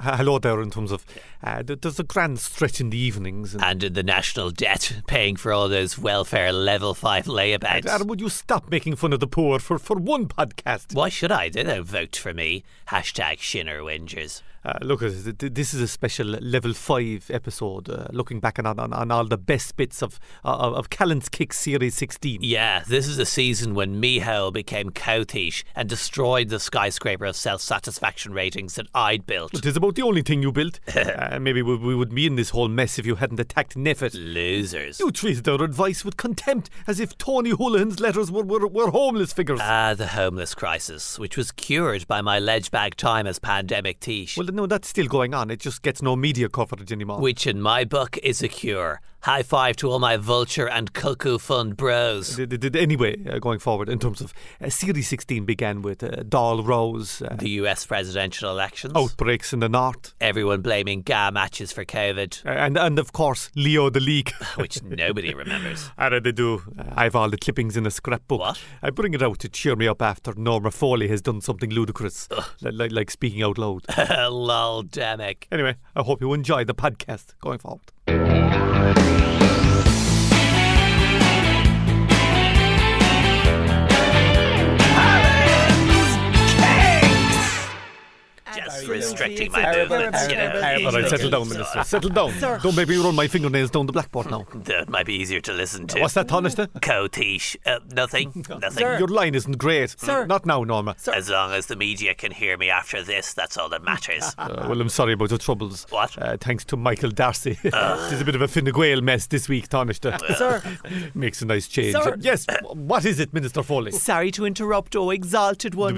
Hello there, in terms of uh, there's a grand stretch in the evenings. And, And in the national debt, paying for all those welfare level five layabouts. Adam, would you stop making fun of the poor for, for one podcast? Why should I? They don't vote for me. Hashtag Shinner Whingers. Uh, look, uh, th- th- this is a special level five episode, uh, looking back on, on on all the best bits of uh, of Callan's Kicks Series 16. Yeah, this is a season when Miho became Cowthish and destroyed the skyscraper of self satisfaction ratings that I'd built. It is about the only thing you built. uh, maybe we, we would be in this whole mess if you hadn't attacked NPHET. Losers. You treated our advice with contempt, as if Tony Holohan's letters were, were, were homeless figures. Ah, the homeless crisis, which was cured by my ledge bag time as pandemic tish. well, no, that's still going on. It just gets no media coverage anymore. which in my book is a cure. High five to all my vulture and cuckoo fund bros. D- d- d- Anyway, uh, going forward, in terms of uh, Series 16 began with uh, Dáil Rose, uh, The US presidential elections. outbreaks in the north, Everyone blaming GAA matches for COVID, uh, and and of course Leo the leak. which nobody remembers. How they do? Uh, I have all the clippings in a scrapbook. What? I bring it out to cheer me up after Norma Foley has done something ludicrous, li- like, like speaking out loud. Lol, demic. anyway, I hope you enjoy the podcast going forward. We'll be. Just restricting my movements, you know. All right, settle down, Minister. Settle down. Don't make me run my fingernails down the blackboard now. That might be easier to listen to. What's that, Taoiseach? Cotish. Uh, nothing. Nothing. Your line isn't great. Sir. Not now, Norma. As long as the media can hear me after this, that's all that matters. Uh, well, I'm sorry about the troubles. What? Uh, thanks to Michael D'Arcy. It's a bit of a Fine Gael mess this week, Taoiseach. Sir, Makes a nice change. Sir. Yes, what is it, Minister Foley? sorry to interrupt, oh exalted one.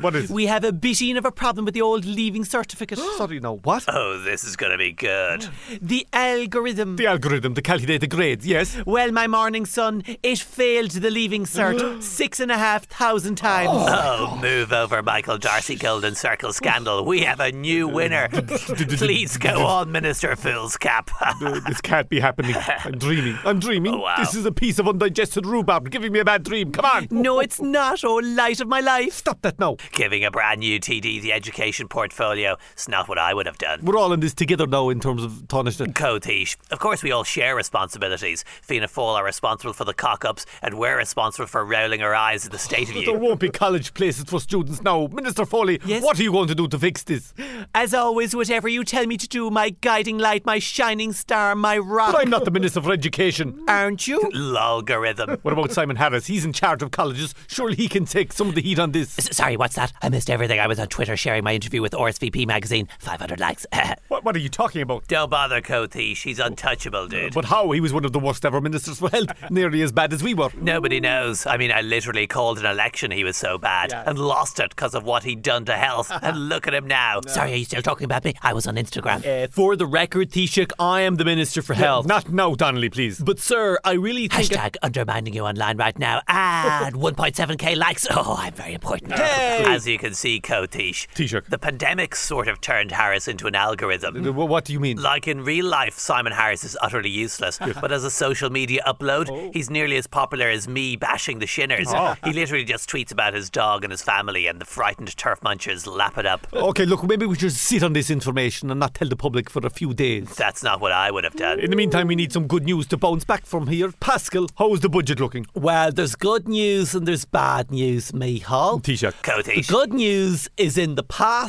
what is We have a bitting of a problem with the old leaving certificate. Sorry, no. What? oh, this is going to be good. the algorithm. The algorithm to calculate the grades, yes. well, my morning son, it failed the leaving cert six and a half thousand times. Oh, move over, Michael D'Arcy Golden Circle scandal. We have a new winner. Please go on, Minister Fool's Cap. Uh, this can't be happening. I'm dreaming. I'm dreaming. Oh, wow. This is a piece of undigested rhubarb giving me a bad dream. Come on. No, it's not, oh light of my life. Stop that now. Giving a brand new TD the education portfolio. It's not what I would have done. We're all in this together now in terms of Taoiseach. Cotish. Of course, we all share responsibilities. Fianna Fáil are responsible for the cock ups, and we're responsible for rolling our eyes at the state of you. There won't be college places for students now. Minister Foley, Yes? what are you going to do to fix this? As always, whatever you tell me to do, my guiding light, my shining star, my rock. But I'm not the Minister for Education. Aren't you? Logarithm. What about Simon Harris? He's in charge of colleges. Surely he can take some of the heat on this. S- Sorry, what's that? I missed everything. I was on Twitter sharing my interview with RSVP magazine. 500 likes. What, what are you talking about? Don't bother, Cotish. She's untouchable, dude. But how? He was one of the worst ever ministers for health, nearly as bad as we were. Nobody knows. I mean, I literally called an election he was so bad and lost it because of what he'd done to health. and look at him now. Sorry, are you still talking about me? I was on Instagram. Uh, for the record, Taoiseach, I am the Minister for Health. Not now, Donnelly, please. but, sir, I really think. Hashtag undermining you online right now. And 1.7k likes. Oh, I'm very important. As you can see, Cotish, Taoiseach. The pandemic sort of turned Harris into an algorithm. What do you mean? Like in real life, Simon Harris is utterly useless. But as a social media upload, oh. he's nearly as popular as me bashing the Shinners. Ah. He literally just tweets about his dog and his family, and the frightened turf munchers lap it up. Okay, look, maybe we should sit on this information and not tell the public for a few days. That's not what I would have done. In the meantime, we need some good news to bounce back from here. Paschal, how's the budget looking? Well, there's good news and there's bad news, Micheál. Taoiseach. The good news is in the past,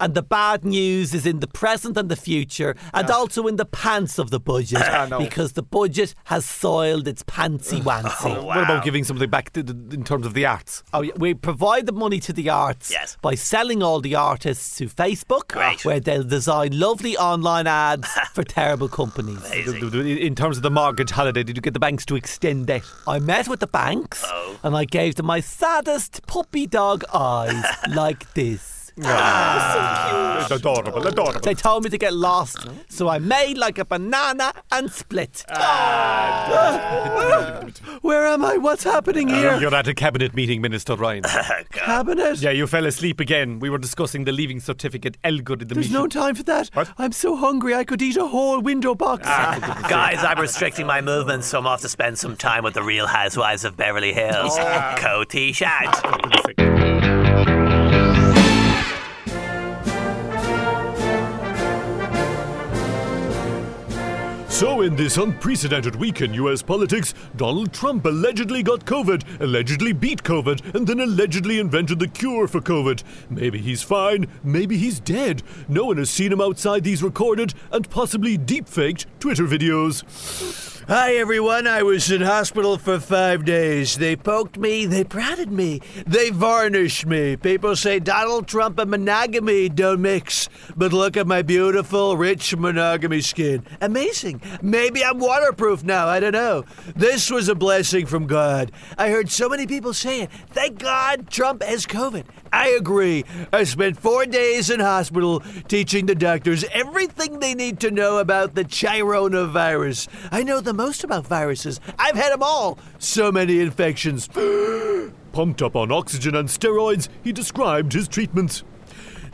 and the bad news is in the present and the future, and also in the pants of the budget, no. because the budget has soiled its pantsy wantsy. Oh, what about giving something back to the, in terms of the arts? Oh, yeah, we provide the money to the arts Yes. by selling all the artists to Facebook, Great. where they'll design lovely online ads for terrible companies. Amazing. In terms of the mortgage holiday, did you get the banks to extend that? I met with the banks Oh. and I gave them my saddest puppy dog eyes like this. Ah. Adorable, adorable. They told me to get lost, so I made like a banana and split. Ah. Where am I? What's happening here? You're at a cabinet meeting, Minister Ryan. Cabinet? yeah, you fell asleep again. We were discussing the leaving certificate algorithm. There's no time for that. What? I'm so hungry I could eat a whole window box. Ah. Guys, I'm restricting my movements, so I'm off to spend some time with the real housewives of Beverly Hills. Cotish out. So, in this unprecedented week in US politics, Donald Trump allegedly got COVID, allegedly beat COVID, and then allegedly invented the cure for COVID. Maybe he's fine, maybe he's dead. No one has seen him outside these recorded and possibly deep faked Twitter videos. Hi everyone, I was in hospital for five days. They poked me, they prodded me, they varnished me. People say Donald Trump and monogamy don't mix. But look at my beautiful, rich monogamy skin. Amazing. Maybe I'm waterproof now, I don't know. This was a blessing from God. I heard so many people say it. Thank God Trump has COVID. I agree. I spent four days in hospital teaching the doctors everything they need to know about the chironavirus. I know the most about viruses. I've had them all. So many infections. Pumped up on oxygen and steroids, he described his treatments.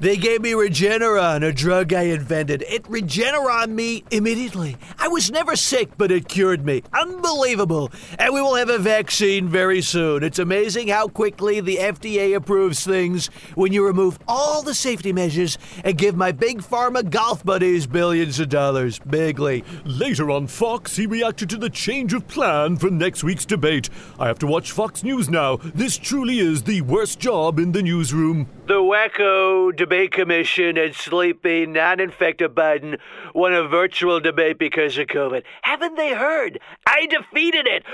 They gave me Regeneron, a drug I invented. It Regeneron me immediately. I was never sick, but it cured me. Unbelievable. And we will have a vaccine very soon. It's amazing how quickly the FDA approves things when you remove all the safety measures and give my big pharma golf buddies billions of dollars. Bigly. Later on Fox, he reacted to the change of plan for next week's debate. I have to watch Fox News now. This truly is the worst job in the newsroom. The wacko debate commission and sleepy, non infected Biden won a virtual debate because of COVID. Haven't they heard? I defeated it!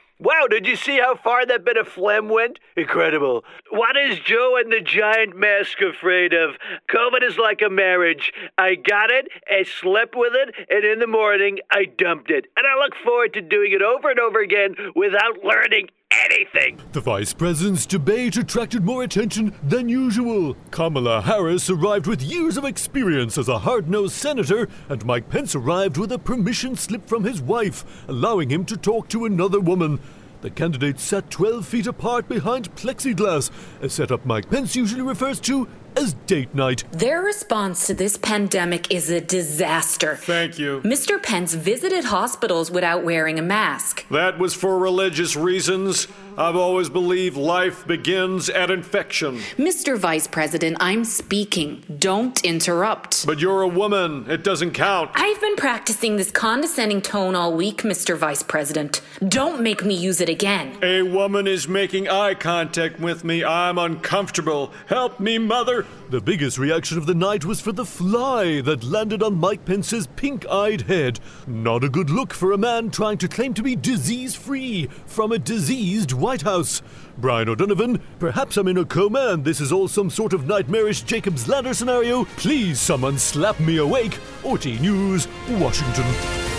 Wow, did you see how far that bit of phlegm went? Incredible. What is Joe and the giant mask afraid of? COVID is like a marriage. I got it, I slept with it, and in the morning I dumped it. And I look forward to doing it over and over again without learning anything. The vice president's debate attracted more attention than usual. Kamala Harris arrived with years of experience as a hard nosed senator, and Mike Pence arrived with a permission slip from his wife, allowing him to talk to another woman. The candidates sat 12 feet apart behind plexiglass, a setup Mike Pence usually refers to as date night. Their response to this pandemic is a disaster. Thank you. Mr. Pence visited hospitals without wearing a mask. That was for religious reasons. I've always believed life begins at infection. Mr. Vice President, I'm speaking. Don't interrupt. But you're a woman. It doesn't count. I've been practicing this condescending tone all week, Mr. Vice President. Don't make me use it again. A woman is making eye contact with me. I'm uncomfortable. Help me, mother. The biggest reaction of the night was for the fly that landed on Mike Pence's pink eyed head. Not a good look for a man trying to claim to be disease free from a diseased White House. Brian O'Donovan, perhaps I'm in a coma and this is all some sort of nightmarish Jacob's Ladder scenario. Please, someone slap me awake. OT News, Washington.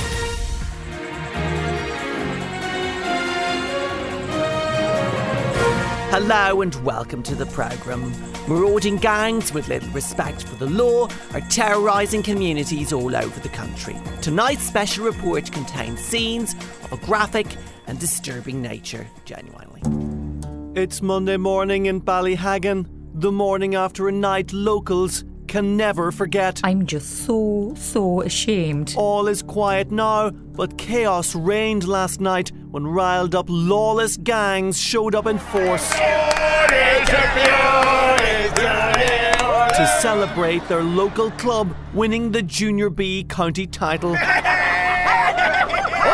Hello and welcome to the programme. Marauding gangs with little respect for the law are terrorising communities all over the country. Tonight's special report contains scenes of a graphic and disturbing nature, genuinely. It's Monday morning in Ballyhagan, the morning after a night locals can never forget. I'm just so, so ashamed. All is quiet now, but chaos reigned last night when riled up lawless gangs showed up in force to celebrate their local club winning the Junior B county title. Up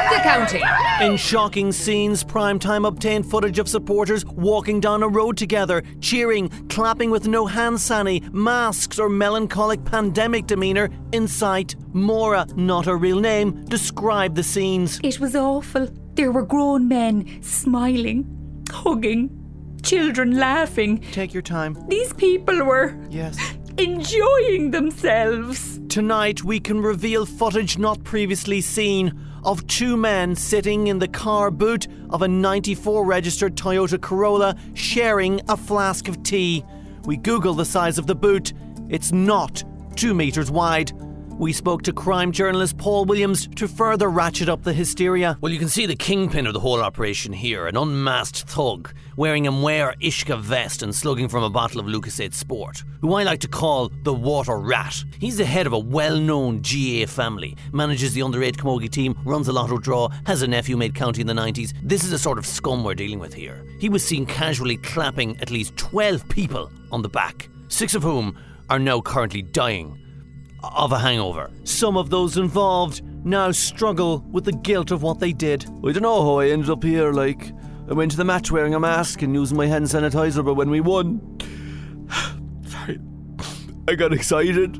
the county. In shocking scenes, Primetime obtained footage of supporters walking down a road together, cheering, clapping with no hand sani, masks, or melancholic pandemic demeanour in sight. Mora, not a real name, described the scenes. It was awful. There were grown men smiling, hugging, children laughing. Take your time. These people were Yes. enjoying themselves. Tonight, we can reveal footage not previously seen of two men sitting in the car boot of a 94 registered Toyota Corolla sharing a flask of tea. We Google the size of the boot. It's not two metres wide. We spoke to crime journalist Paul Williams to further ratchet up the hysteria. Well, you can see the kingpin of the whole operation here an unmasked thug wearing a Muir Ishka vest and slugging from a bottle of Lucozade Sport, who I like to call the Water Rat. He's the head of a well known GAA family, manages the underage camogie team, runs a lotto draw, has a nephew made county in the 90s. This is the sort of scum we're dealing with here. He was seen casually clapping at least 12 people on the back, six of whom are now currently dying of a hangover. Some of those involved now struggle with the guilt of what they did. I don't know how I ended up here, like. I went to the match wearing a mask and using my hand sanitizer, but when we won. Sorry. I got excited.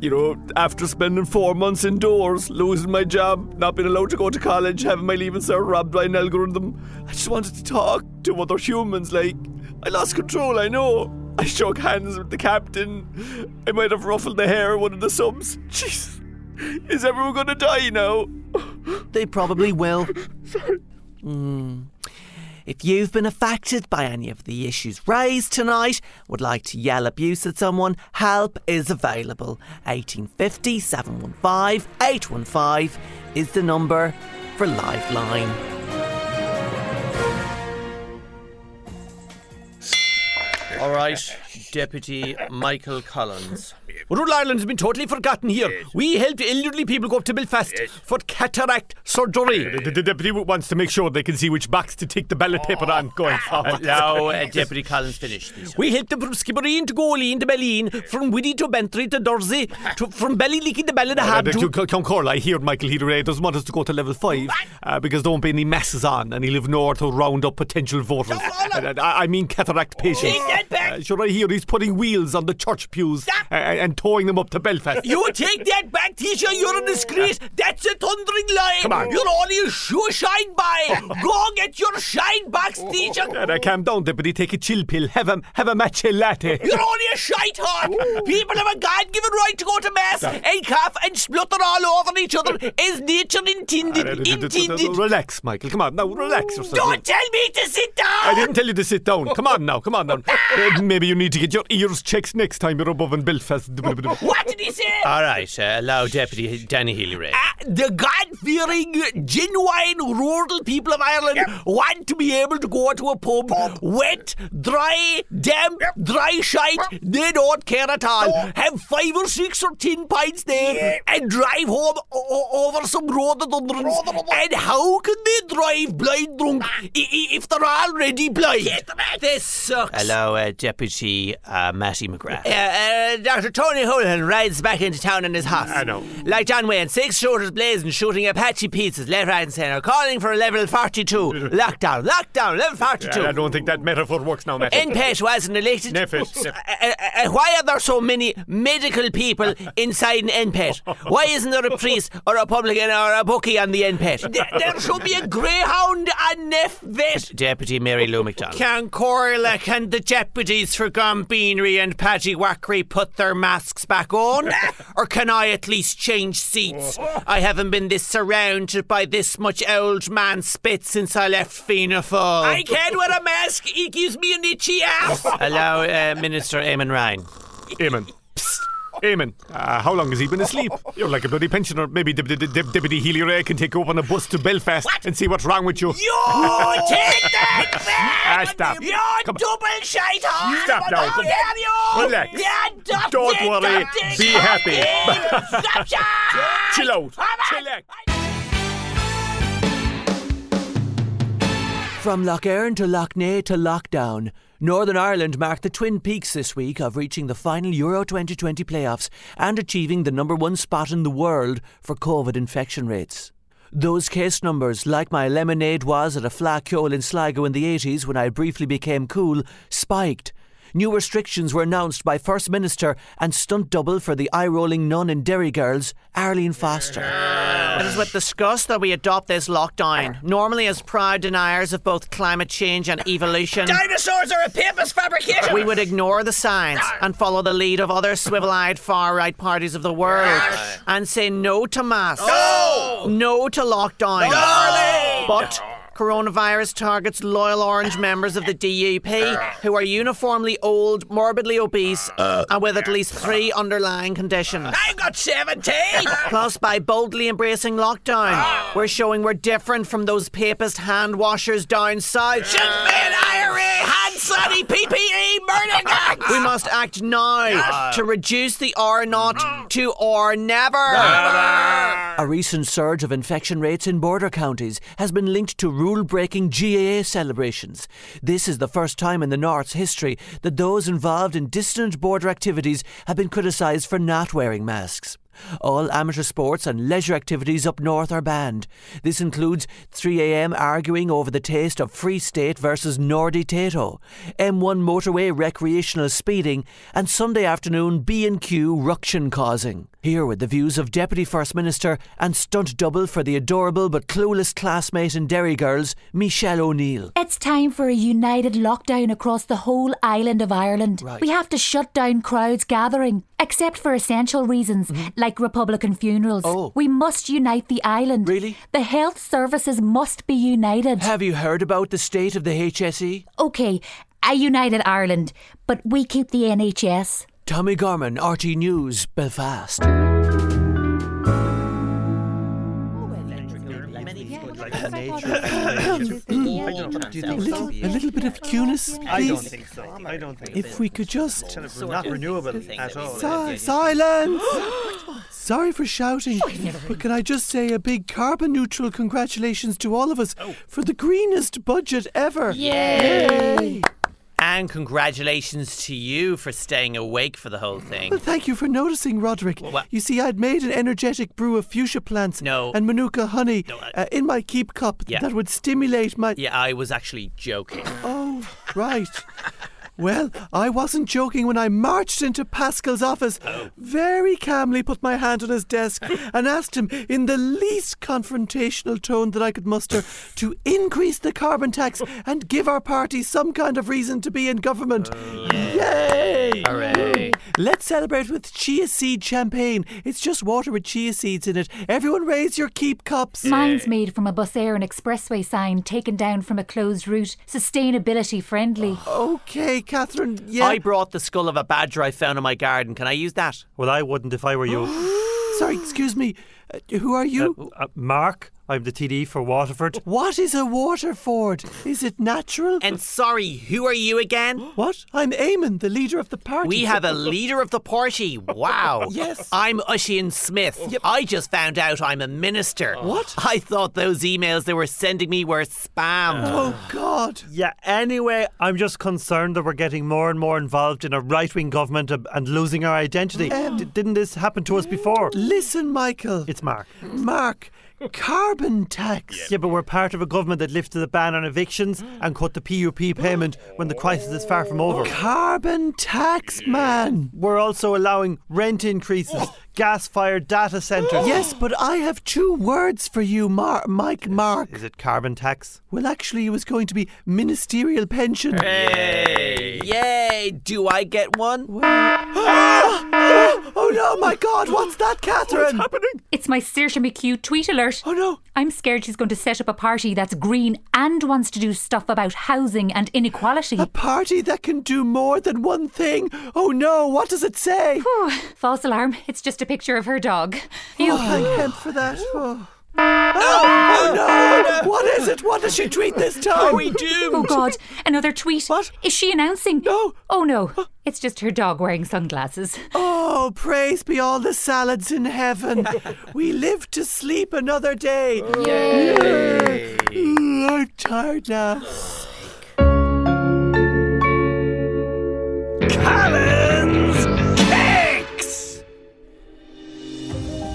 You know, after spending four months indoors, losing my job, not being allowed to go to college, having my leaving cert robbed by an algorithm, I just wanted to talk to other humans. Like, I lost control, I know. I shook hands with the captain. I might have ruffled the hair of one of the subs. Jeez. Is everyone gonna die now? They probably will. Hmm. If you've been affected by any of the issues raised tonight, would like to yell abuse at someone, help is available. 1850 715 815 is the number for Lifeline. All right, Deputy Michael Collins. Rhode Island's been totally forgotten here. We helped elderly people go up to Belfast for cataract surgery. The, the deputy wants to make sure they can see which box to tick the ballot paper on going forward. Now, uh, Deputy Collins, finish this. We helped them from Skibbereen to Goleen to Balleen, from Whiddy to Bantry to Dursey, to, from Ballylicky to Ballynahab to... Ceann Comhairle, I hear Michael Healy doesn't want us to go to level 5 uh, because there won't be any masses on and he live north to round up potential voters. I, I mean cataract patients. Uh, sure, I hear he's putting wheels on the church pews uh, and towing them up to Belfast. You take that back, teacher. You're a disgrace. That's a thundering lie. Come on. You're only a shoe shine by. Go get your shine box, teacher. Uh, calm down, deputy. Take a chill pill. Have a have a matcha latte. You're only a shite hawk. People have a God-given right to go to mass and cough and splutter all over each other as nature intended. Uh, Intended. Relax, Michael. Come on, now relax yourself. Don't tell me to sit down. I didn't tell you to sit down. Come on now, come on now. Uh, maybe you need to get your ears checked next time you're above in Belfast. What did he say? All right, uh, allow Deputy Danny Healy Rae. Ah, the God-fearing, genuine rural people of Ireland want to be able to go to a pub, wet, dry, damp, dry shite. They don't care at all. Have five or six or ten pints there and drive home o- o- over some rhododendrons. And how can they drive blind drunk i- i- if they're already blind? This sucks. Allow uh, Deputy uh, Mattie McGrath. Uh, uh, Dr. Tony Holohan rides back into town in his house. I know. Like John Wayne, six shooters blazing, shooting Apache pizzas left, right, and centre, calling for a level 42. lockdown, lockdown, level 42. I don't think that metaphor works now, Matt. NPHET wasn't elected. NPHET. Uh, uh, uh, why are there so many medical people inside an NPHET? Why isn't there a priest or a publican or a bookie on the NPHET? there should be a greyhound on Neff Vet. Deputy Mary Lou McDonald. Can Corlac and the deputies for Gombeanery and Paddy Wackery put their masks back on? or can I at least change seats? I haven't been this surrounded by this much old man spit since I left Fianna Fáil. I can't wear a mask. It gives me an itchy ass. Allow uh, Minister Eamon Ryan. Eamon. Psst. Eamon, uh, how long has he been asleep? You're like a bloody pensioner. Maybe Dep- Dep- Dep- Deputy Healy Rae can take you up on a bus to Belfast and see what's wrong with you. You take that back. Ah, stop. You're Come on. double shite hard. Stop now. How dare you? Relax. Yeah, duck Don't dick, worry. duck dick, Be duck happy. dick. Stop shite. Chill out. Come on. Chillax. From Lough Erne to Lough Neagh to lockdown, Northern Ireland marked the twin peaks this week of reaching the final Euro 2020 playoffs and achieving the number one spot in the world for COVID infection rates. Those case numbers, like my lemonade was at a flacciole in Sligo in the 80s when I briefly became cool, spiked. New restrictions were announced by First Minister and stunt double for the eye rolling nun in Derry Girls, Arlene Foster. It is with disgust that we adopt this lockdown, normally as proud deniers of both climate change and evolution. Dinosaurs are a papist fabrication. We would ignore the science and follow the lead of other swivel eyed far right parties of the world and say no to masks. No! No to lockdown. But coronavirus targets loyal orange members of the DUP who are uniformly old, morbidly obese, uh, and with at least three underlying conditions. I've got 17. Plus, by boldly embracing lockdown, ah. we're showing we're different from those papist hand washers down south. Sinn Féin, IRA, hand sunny, PPE, murder gangs. We must act now to reduce the R not to or never. A recent surge of infection rates in border counties has been linked to rule breaking GAA celebrations. This is the first time in the North's history that those involved in distant border activities have been criticised for not wearing masks. All amateur sports and leisure activities up north are banned. This includes 3am arguing over the taste of Free State versus Nordy Tayto, M1 motorway recreational speeding, and Sunday afternoon B&Q ruction causing. Here were the views of Deputy First Minister and stunt double for the adorable but clueless classmate in Derry Girls, Michelle O'Neill. It's time for a united lockdown across the whole island of Ireland. Right. We have to shut down crowds gathering, except for essential reasons, mm-hmm. like Republican funerals. Oh. We must unite the island. Really? The health services must be united. Have you heard about the state of the HSE? okay, a united Ireland, but we keep the NHS. Tommy Gorman, RT News, Belfast. A, little, a little bit of cuteness, please. I don't think so. I don't think If we could just. so. Not renewable at all. Si- silence! Sorry for shouting, but can I just say a big carbon neutral congratulations to all of us oh. for the greenest budget ever? Yay! And congratulations to you for staying awake for the whole thing. Well, thank you for noticing, Roderic. what- You see, I'd made an energetic brew of fuchsia plants No. and manuka honey No, I- uh, in my keep cup Yeah. that would stimulate my. Yeah, I was actually joking. Oh, right. Well, I wasn't joking when I marched into Paschal's office, very calmly put my hand on his desk, and asked him, in the least confrontational tone that I could muster, to increase the carbon tax and give our party some kind of reason to be in government. Oh. Yay! Hooray. Let's celebrate with chia seed champagne. It's just water with chia seeds in it. Everyone raise your keep cups. Mine's made from a bus air and expressway sign taken down from a closed route. Sustainability friendly. Okay, Catherine. Yeah. I brought the skull of a badger I found in my garden. Can I use that? Well, I wouldn't if I were you. Sorry, excuse me. Uh, who are you? Uh, Mark, I'm the TD for Waterford. What is a Waterford? Is it natural? And sorry, who are you again? what? I'm Eamon, the leader of the party. We have a leader of the party. Wow. Yes. I'm Ossian Smyth. I just found out I'm a minister. Oh. What? I thought those emails they were sending me were spam. Oh, oh God! Yeah, anyway, I'm just concerned that we're getting more and more involved in a right wing government and- and losing our identity. D- didn't this happen to us before? Listen, Michael. It's Mark. Mark. Carbon tax. Yeah, but we're part of a government that lifted the ban on evictions and cut the PUP payment when the crisis is far from over. Carbon tax, man. We're also allowing rent increases, gas fired data centres. Yes, but I have two words for you, Mar- Mike. Mark. Is it carbon tax? Well, actually, it was going to be ministerial pension. Hey, yay! Do I get one? oh, oh no, my God! What's that, Catherine? What's happening? It's my Saoirse McHugh tweet alert. Oh no! I'm scared she's going to set up a party that's green and wants to do stuff about housing and inequality. A party that can do more than one thing. Oh no! What does it say? Whew. False alarm. It's just a picture of her dog. You. Oh, thank hemp for that. Oh. Oh, oh, oh, no! What is it? What does she tweet this time? we do. Oh God, another tweet. What? Is she announcing? No. Oh no, it's just her dog wearing sunglasses. Oh, praise be all the salads in heaven. we live to sleep another day. Yay! I'm tired now.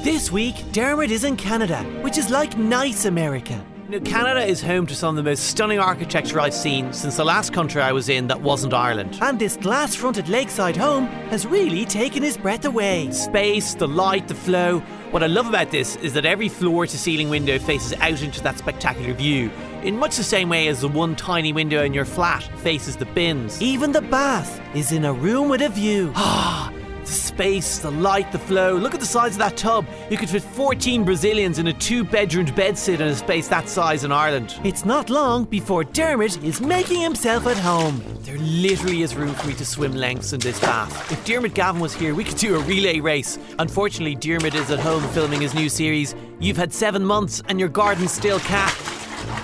This week, Dermot is in Canada, which is like nice America. Now, Canada is home to some of the most stunning architecture I've seen since the last country I was in that wasn't Ireland. And this glass fronted lakeside home has really taken his breath away. Space, the light, the flow. What I love about this is that every floor to ceiling window faces out into that spectacular view, in much the same way as the one tiny window in your flat faces the bins. Even the bath is in a room with a view. Ah, the space, the light, the flow. Look at the size of that tub. You could fit 14 Brazilians in a two bedroomed bedsit in a space that size in Ireland. It's not long before Dermot is making himself at home. There literally is room for me to swim lengths in this bath. If Diarmuid Gavin was here, we could do a relay race. Unfortunately, Dermot is at home filming his new series. You've had seven months and your garden's still cat.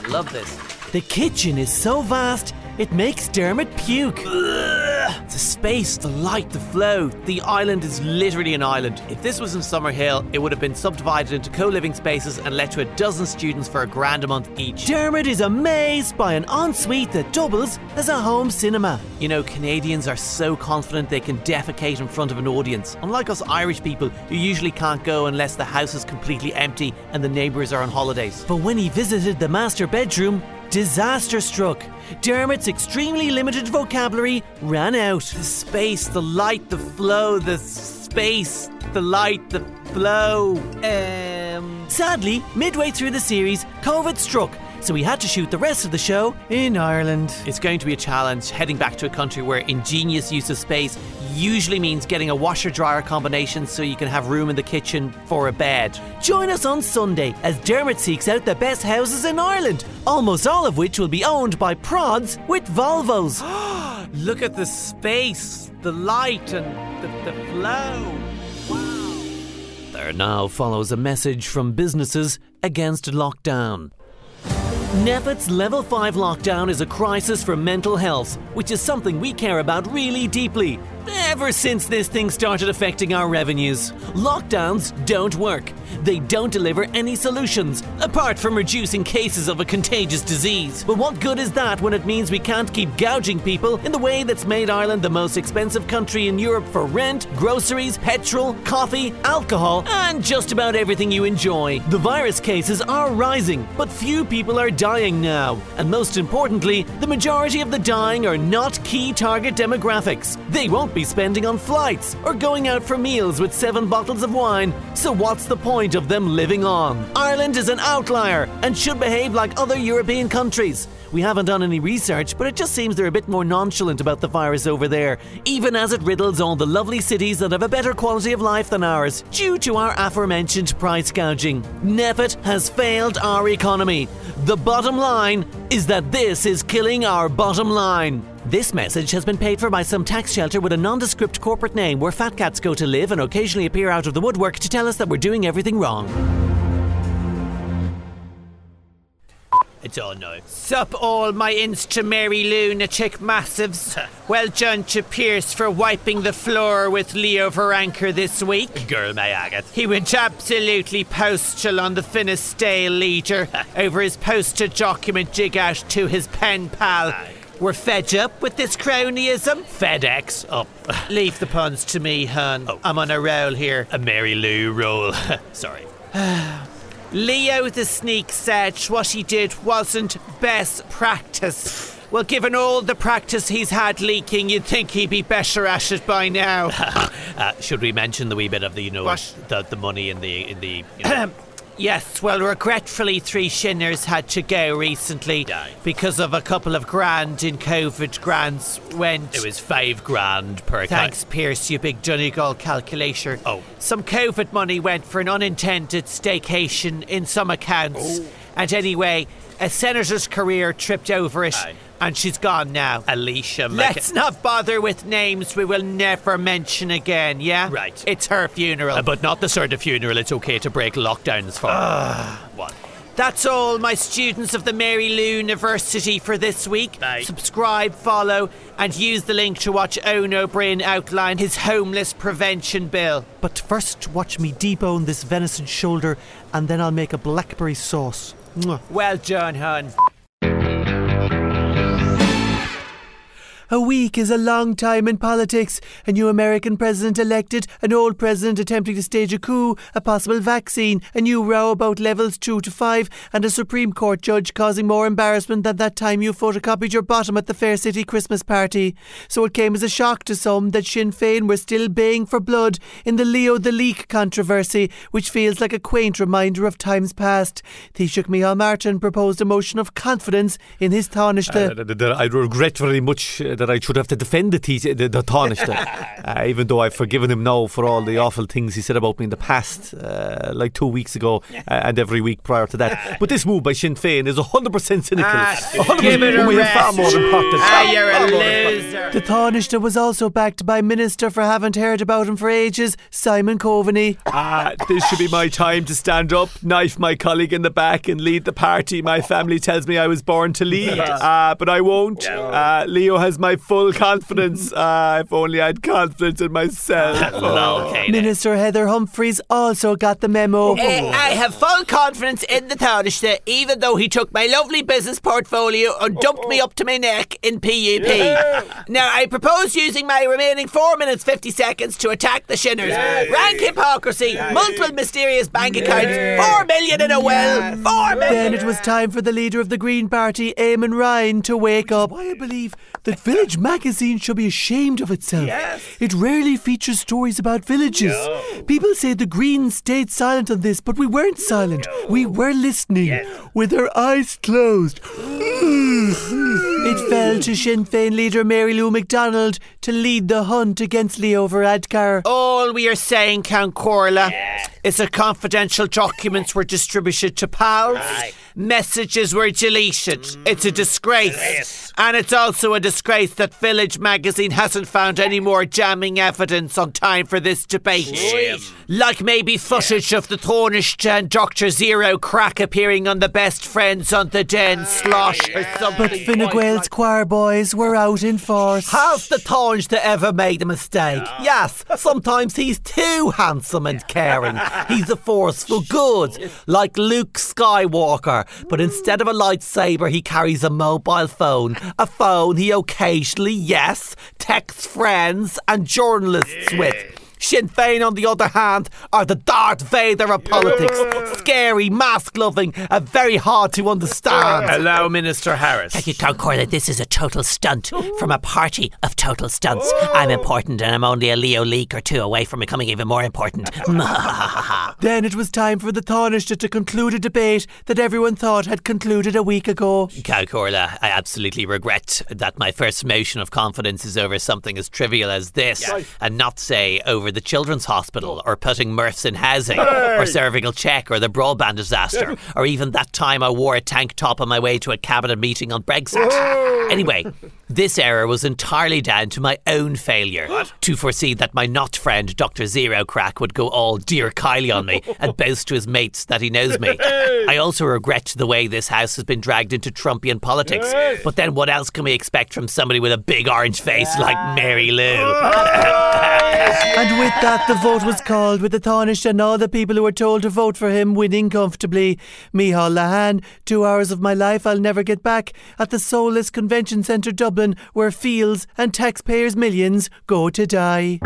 Love this. The kitchen is so vast, it makes Dermot puke. The The space, the light, the flow. The island is literally an island. If this was in Summerhill, it would have been subdivided into co living spaces and let to a dozen students for a grand a month each. Dermot is amazed by an ensuite that doubles as a home cinema. You know, Canadians are so confident they can defecate in front of an audience, unlike us Irish people who usually can't go unless the house is completely empty and the neighbours are on holidays. But when he visited the master bedroom, disaster struck. Dermot's extremely limited vocabulary ran out. The space, the light, the flow, the space, the light, the flow. Um. Sadly, midway through the series, COVID struck, so we had to shoot the rest of the show in Ireland. It's going to be a challenge heading back to a country where ingenious use of space usually means getting a washer dryer combination so you can have room in the kitchen for a bed. Join us on Sunday as Dermot seeks out the best houses in Ireland, almost all of which will be owned by prods with Volvos. Look at the space, the light, and the, the flow. Wow. There now follows a message from businesses against lockdown. NPHET's Level 5 lockdown is a crisis for mental health, which is something we care about really deeply. Ever since this thing started affecting our revenues, lockdowns don't work. They don't deliver any solutions, apart from reducing cases of a contagious disease. But what good is that when it means we can't keep gouging people in the way that's made Ireland the most expensive country in Europe for rent, groceries, petrol, coffee, alcohol, and just about everything you enjoy? The virus cases are rising, but few people are dying now. And most importantly, the majority of the dying are not key target demographics. They won't be spending on flights or going out for meals with seven bottles of wine. So what's the point of them living on? Ireland is an outlier and should behave like other European countries. We haven't done any research, but it just seems they're a bit more nonchalant about the virus over there, even as it riddles all the lovely cities that have a better quality of life than ours, due to our aforementioned price gouging. NPHET has failed our economy. The bottom line is that this is killing our bottom line. This message has been paid for by some tax shelter with a nondescript corporate name where fat cats go to live and occasionally appear out of the woodwork to tell us that we're doing everything wrong. It's all no. Sup all my Insta Mary lunatic massives. well done to Pearse for wiping the floor with Leo Varadkar this week. Girl, my agate. He went absolutely postal on the Finistale leader over his posted document dig out to his pen pal. Aye. We're fed up with this cronyism. FedEx up. Leave the puns to me, hun. Oh. I'm on a roll here. A Mary Lou roll. Sorry. Leo the Sneak said what he did wasn't best practice. Well, given all the practice he's had leaking, you'd think he'd be better at it by now. Uh, should we mention the wee bit of the, you know, What? the, the money in the, in the, you know, yes, well, regretfully, three shinners had to go recently Aye. because of a couple of grand in COVID grants went. it was five grand per Thanks, Pearse, you big Donegal calculator. Oh. Some COVID money went for an unintended staycation in some accounts. Oh. And anyway, a senator's career tripped over it, Aye. And she's gone now. Alicia Mc- Let's not bother with names we will never mention again, yeah? Right. It's her funeral. Uh, but not the sort of funeral it's okay to break lockdowns for. what? That's all, my students of the Mary Lou University for this week. Aye. Subscribe, follow, and use the link to watch Eoin Ó Broin outline his homeless prevention bill. But first, watch me debone this venison shoulder, and then I'll make a blackberry sauce. Mwah. Well done, hun. A week is a long time in politics. A new American president elected, an old president attempting to stage a coup, a possible vaccine, a new row about levels 2 to 5, and a Supreme Court judge causing more embarrassment than that time you photocopied your bottom at the Fair City Christmas party. So it came as a shock to some that Sinn Féin were still baying for blood in the Leo the Leak controversy, which feels like a quaint reminder of times past. Taoiseach Micheál Martin proposed a motion of confidence in his Taoiseach. Uh, that I regret very much uh, that I should have to defend the, te- the, the Taoiseach, uh, even though I've forgiven him now for all the awful things he said about me in the past, uh, like two weeks ago uh, and every week prior to that. But this move by Sinn Féin is 100% cynical. Ah, 100% give it a we have rest. far more important. Ah, you're a far more important- loser. The Taoiseach was also backed by Minister for haven't heard about him for ages, Simon Coveney. Ah, this should be my time to stand up, knife my colleague in the back, and lead the party my family tells me I was born to lead. Uh, but I won't. Uh, Leo has my my full confidence. Uh, if only I had confidence in myself. Lol, Katie. Minister Heather Humphreys also got the memo. Eh, I have full confidence in the Taoiseach, even though he took my lovely business portfolio and dumped me up to my neck in PUP. Now, I propose using my remaining 4 minutes 50 seconds to attack the Shinners. Rank hypocrisy, multiple mysterious bank accounts, 4 million in a well, 4 million. Then it was time for the leader of the Green Party, Eamon Ryan, to wake up. Why I believe that Village magazine should be ashamed of itself. Yes. It rarely features stories about villages. No. People say the Greens stayed silent on this, but we weren't silent. We were listening yes. with our eyes closed. It fell to Sinn Féin leader Mary Lou MacDonald to lead the hunt against Leo Varadkar. All we are saying, Ceann Comhairle, is that confidential documents were distributed to pals, messages were deleted. It's a disgrace. And it's also a disgrace that Village magazine hasn't found any more damning evidence on time for this debate. Like maybe footage of the Thornish and Dr. Zero crack appearing on the best friends on the Den slosh or something. But Fine Gael's choir boys were out in force. Has the Taoiseach ever made a mistake? Yes, sometimes he's too handsome and caring. He's a force for good, like Luke Skywalker. But instead of a lightsaber, he carries a mobile phone. A phone he occasionally, yes, texts friends and journalists with. Sinn Féin, on the other hand, are the Darth Vader of politics. Scary, mask loving, and very hard to understand. Hello, Minister Harris. Thank you, Ceann Comhairle. This is a total stunt from a party of total stunts. I'm important and I'm only a Leo leak or two away from becoming even more important. Then it was time for the Taoiseach to conclude a debate that everyone thought had concluded a week ago. Ceann Comhairle, I absolutely regret that my first motion of confidence is over something as trivial as this, and not, say, over the children's hospital, or putting Murphs in housing, or cervical check, or the broadband disaster, or even that time I wore a tank top on my way to a cabinet meeting on Brexit. Anyway, this error was entirely down to my own failure to foresee that my not friend Dr. Zero Crack would go all dear Kylie on me and boast to his mates that he knows me. I also regret the way this house has been dragged into Trumpian politics. But then what else can we expect from somebody with a big orange face like Mary Lou? And with that, the vote was called, with the Taoiseach and all the people who were told to vote for him winning comfortably. Micheál Lehane, two hours of my life I'll never get back, at the Soulless Convention Centre Dublin, where fields and taxpayers' millions go to die.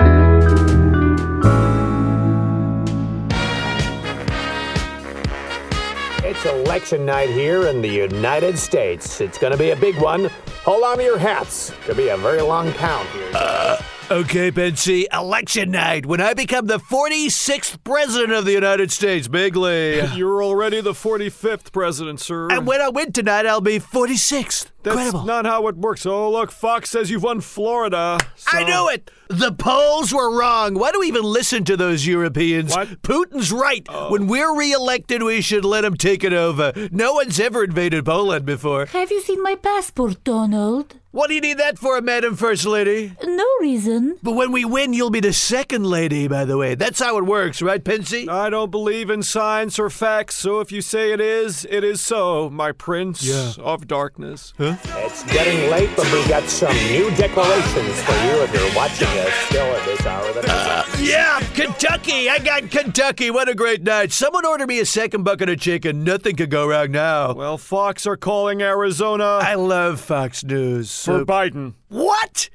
It's election night here in the United States. It's going to be a big one. Hold on to your hats. Could be a very long count here. Uh, Okay, Betsy, election night when I become the 46th president of the United States, Bigley. You're already the 45th president, sir. and when I win tonight, I'll be 46th. That's Incredible. not how it works. Oh, look, Fox says you've won Florida. I knew it. The polls were wrong. Why do we even listen to those Europeans? What? Putin's right. Oh. When we're re-elected, we should let him take it over. No one's ever invaded Poland before. Have you seen my passport, Donald? What do you need that for, Madam First Lady? No reason. But when we win, you'll be the second lady, by the way. That's how it works, right, Pensy? I don't believe in science or facts, so if you say it is, it is so, my prince Yeah. of darkness. Huh? It's getting late, but we got some new declarations for you if you're watching us still at this hour. of the night. Uh, yeah, Kentucky. I got Kentucky. What a great night. Someone order me a second bucket of chicken. Nothing could go wrong now. Well, Fox are calling Arizona I love Fox News. For So- Biden. what?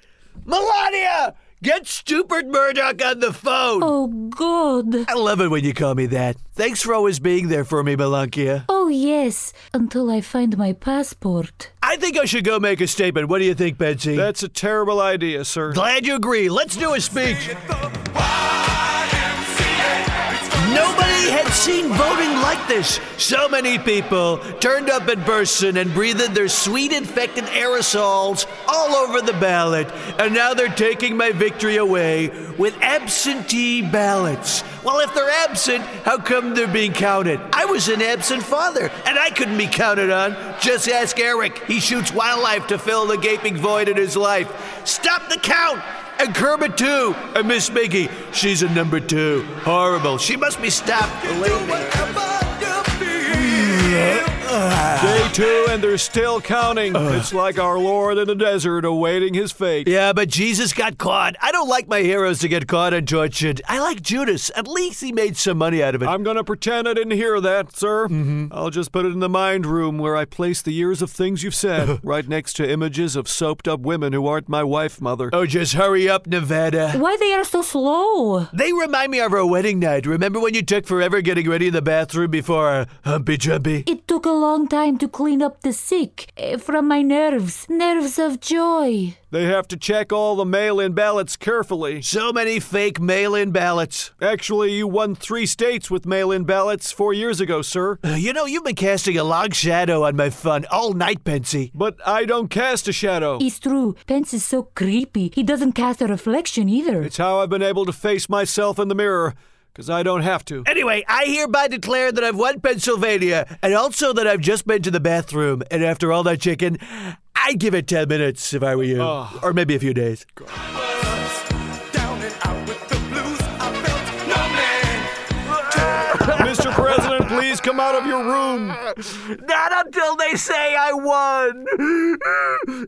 Melania! Get stupid Murdoch on the phone. Oh, God. I love it when you call me that. Thanks for always being there for me, Melankia. Oh, yes, until I find my passport. I think I should go make a statement. What do you think, Betsy? That's a terrible idea, sir. Glad you agree. Let's do a speech. Nobody had seen voting like this. So many people turned up in person and breathed their sweet infected aerosols all over the ballot. And now they're taking my victory away with absentee ballots. Well, if they're absent, how come they're being counted? I was an absent father, and I couldn't be counted on. Just ask Eric. He shoots wildlife to fill the gaping void in his life. Stop the count! And Kermit too. And Miss Miggy, she's a number two. Horrible. She must be stopped. Believe me. Day two, and they're still counting. It's like our Lord in the desert awaiting his fate. Yeah, but Jesus got caught. I don't like my heroes to get caught and tortured. I like Judas. At least he made some money out of it. I'm gonna pretend I didn't hear that, sir. Mm-hmm. I'll just put it in the mind room where I place the years of things you've said, right next to images of soaped up women who aren't my wife, mother. Oh, just hurry up, Nevada. Why they are so slow? They remind me of our wedding night. Remember when you took forever getting ready in the bathroom before uh, Humpy Jumpy? It took a long time to clean up the sick eh, from my nerves. Nerves of joy. They have to check all the mail in ballots carefully. So many fake mail in ballots. Actually, you won three states with mail in ballots four years ago, sir. Uh, you know, you've been casting a long shadow on my fun all night, Pensy. But I don't cast a shadow. It's true. Pence is so creepy. He doesn't cast a reflection either. It's how I've been able to face myself in the mirror. Because I don't have to. Anyway, I hereby declare that I've won Pennsylvania, and also that I've just been to the bathroom, and after all that chicken, I'd give it 10 minutes if I were you. Oh. Or maybe a few days. Mr. please come out of your room. Not until they say I won.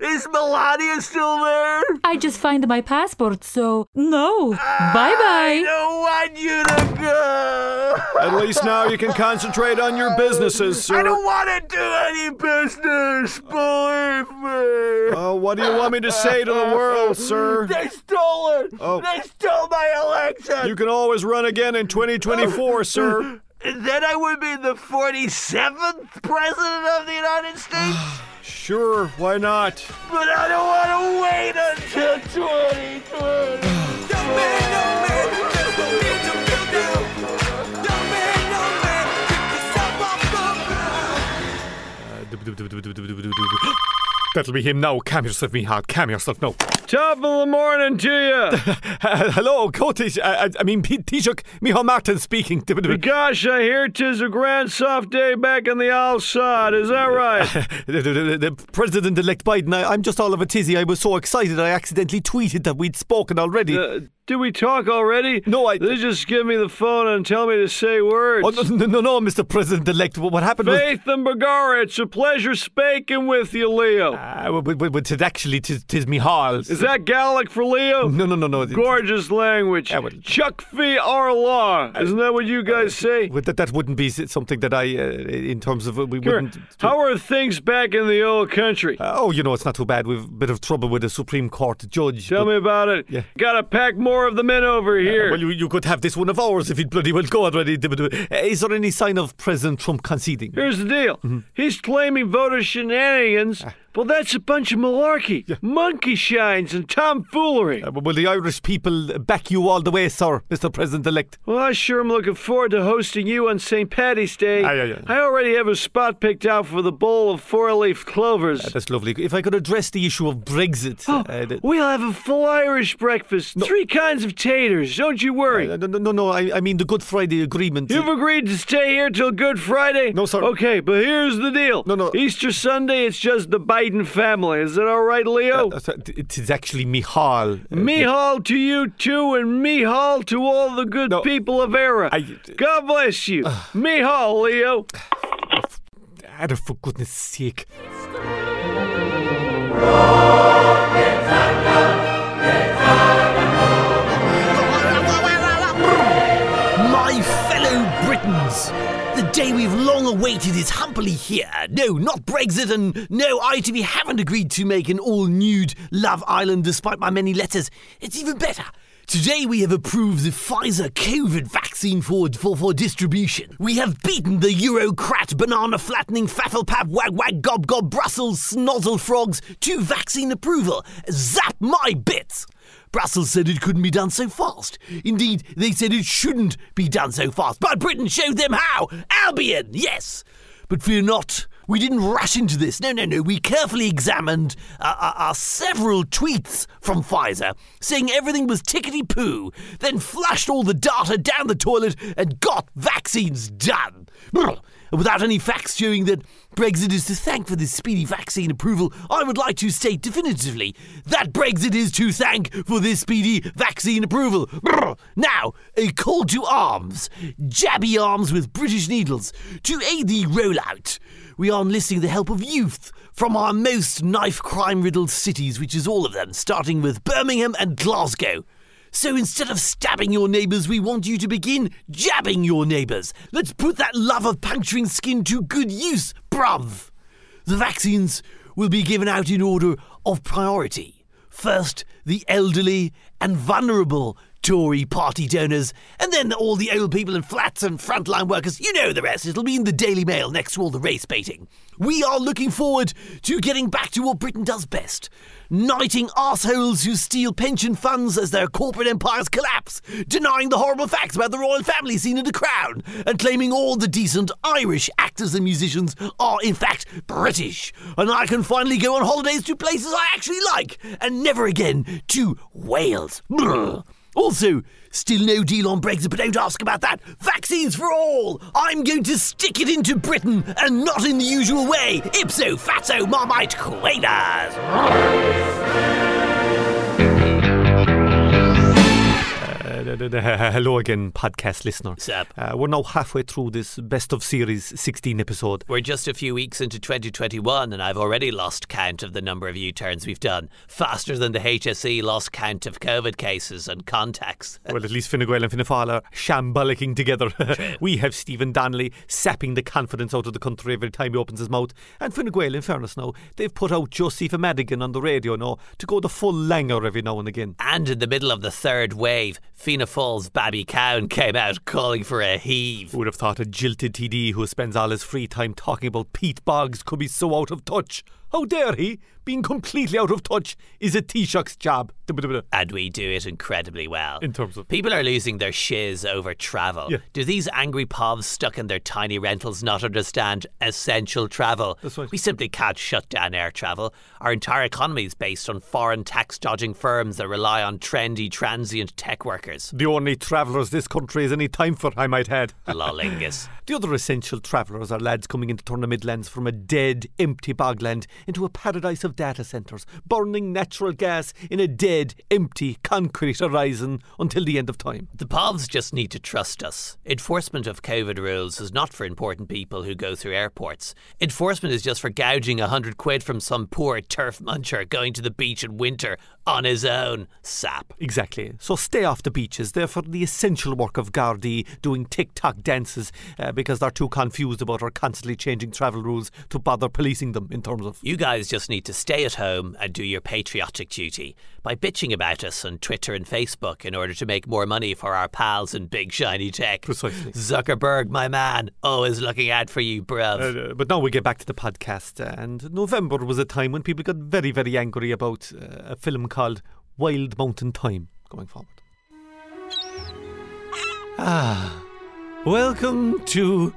Is Melania still there? I just find my passport, so no. bye bye. I don't want you to go. At least now you can concentrate on your businesses, sir. I don't want to do any business. Believe me. Oh, what do you want me to say to the world, sir? They stole it. Oh. They stole my election. You can always run again in 2024, sir. Then I would be the 47th president of the United States. Sure, why not? but I don't want to wait until 2020. That'll be him now. Calm yourself, Micheál. Calm yourself now. Top of the morning to you. Hello, Kotish. I, I- I mean, P- Taoiseach Micheál Martin speaking. Gosh, I hear 'tis a grand soft day back in the Al. Is that right? the, the- the- the President-elect Biden, I, I'm just all of a tizzy. I was so excited I accidentally tweeted that we'd spoken already. Uh, did we talk already? No, I- They just give me the phone and tell me to say words. oh, no, no, no, Mr. President-elect. What what happened was... Faith and Bagara, it's a pleasure speaking with you, Leo. Uh, but, but, but it actually, tis, tis Micheál. Is that Gaelic for Leo? No, no, no, no. Gorgeous language. Well- Chuck fee Arla. Isn't that what you guys say? But that, that wouldn't be something that I, uh, in terms of, uh, we Sure. wouldn't... How are things back in the old country? Uh, oh, you know, it's not too bad. We've a bit of trouble with the Supreme Court judge. Tell but- me about it. Yeah. Gotta pack more of the men over here. Well, you, you could have this one of ours if he'd bloody well go already. Uh, Is there any sign of President Trump conceding? Here's the deal. Mm-hmm. He's claiming voter shenanigans. Ah. Well, that's a bunch of malarkey, monkey shines, and tomfoolery. Uh, will the Irish people back you all the way, sir, Mr. President-elect? Well, I sure am looking forward to hosting you on St. Patty's Day. Aye, aye, aye. I already have a spot picked out for the bowl of four-leaf clovers. Uh, That's lovely. If I could address the issue of Brexit. Oh, uh, the- we'll have a full Irish breakfast. Three kinds of taters. Don't you worry. uh, no, no, no, no, I, I mean the Good Friday Agreement. You've agreed to stay here till Good Friday? No, sir. Okay, but here's the deal. No, no. Easter Sunday, it's just the Biden family. Is it all right, Leo? Uh, it is actually Micheál. Uh, Micheál to you too, and Micheál to all the good No. people of Era. I- God bless you. Micheál, Leo. Ada, for goodness sake. My fellow Britons, the day we've awaited is happily here. No, not Brexit, and no, ITV haven't agreed to make an all nude Love Island despite my many letters. It's even better. Today we have approved the Pfizer COVID vaccine for, for, for distribution. We have beaten the Eurocrat banana flattening fafflepap wag wag gob gob Brussels snozzle frogs to vaccine approval. Zap my bits! Brussels said it couldn't be done so fast. Indeed, they said it shouldn't be done so fast. But Britain showed them how. Albion, yes. But fear not, we didn't rush into this. No, no, no. We carefully examined uh, uh, uh, several tweets from Pfizer saying everything was tickety poo, then flushed all the data down the toilet and got vaccines done. Without any facts showing that Brexit is to thank for this speedy vaccine approval, I would like to state definitively that Brexit is to thank for this speedy vaccine approval. Brr. Now, a call to arms. Jabby arms with British needles. To aid the rollout, we are enlisting the help of youth from our most knife crime riddled cities, which is all of them, starting with Birmingham and Glasgow. So instead of stabbing your neighbours, we want you to begin jabbing your neighbours. Let's put that love of puncturing skin to good use, bruv. The vaccines will be given out in order of priority. First, the elderly and vulnerable Tory party donors, and then all the old people in flats and frontline workers. You know the rest. It'll be in the Daily Mail next to all the race baiting. We are looking forward to getting back to what Britain does best knighting assholes who steal pension funds as their corporate empires collapse, denying the horrible facts about the royal family seen in The Crown, and claiming all the decent Irish actors and musicians are in fact British. And I can finally go on holidays to places I actually like, and never again to Wales. Also, still no deal on Brexit, but don't ask about that. Vaccines for all! I'm going to stick it into Britain and not in the usual way. Ipso fatso marmite quadas! Uh, hello again, podcast listener. Uh, we're now halfway through this best of series 16 episode. We're just a few weeks into 2021, and I've already lost count of the number of U turns we've done. Faster than the HSE lost count of COVID cases and contacts. well, at least Fine Gael and Fianna Fáil are shambolicking together. we have Stephen Donnelly sapping the confidence out of the country every time he opens his mouth. And Fine Gael, in fairness now, they've put out Josepha Madigan on the radio now to go the full langer every now and again. And in the middle of the third wave, Fianna Fáil's Barry Cowen came out calling for a heave. Who would have thought a jilted TD who spends all his free time talking about peat bogs could be so out of touch? How dare he? Being completely out of touch is a Taoiseach's job. And we do it incredibly well. In terms of. People are losing their shiz over travel. Yeah. Do these angry povs stuck in their tiny rentals not understand essential travel? Right. We simply can't shut down air travel. Our entire economy is based on foreign tax dodging firms that rely on trendy, transient tech workers. The only travellers this country has any time for, I might add. Lollingus. the other essential travellers are lads coming into Turner Midlands from a dead, empty bogland into a paradise of data centres, burning natural gas in a dead, empty, concrete horizon until the end of time. The povs just need to trust us. Enforcement of COVID rules is not for important people who go through airports. Enforcement is just for gouging a hundred quid from some poor turf muncher going to the beach in winter on his own. Sap. Exactly. So stay off the beaches. They're for the essential work of Gardaí doing TikTok dances uh, because they're too confused about our constantly changing travel rules to bother policing them in terms of. You guys just need to stay at home and do your patriotic duty by bitching about us on Twitter and Facebook in order to make more money for our pals in big shiny tech. Precisely. Zuckerberg, my man, always looking out for you, bruv. Uh, but now we get back to the podcast, uh, and November was a time when people got very, very angry about uh, a film called Wild Mountain Thyme going forward. Ah, welcome to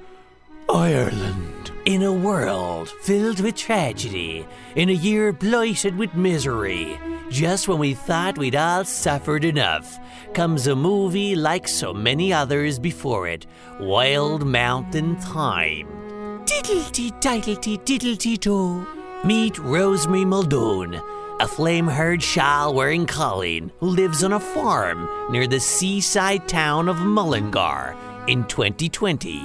Ireland. In a world filled with tragedy, in a year blighted with misery, just when we thought we'd all suffered enough, comes a movie like so many others before it Wild Mountain Thyme. Diddlety diddlety diddlety do. Meet Rosemary Muldoon, a flame haired shawl wearing Colleen who lives on a farm near the seaside town of Mullingar in 2020,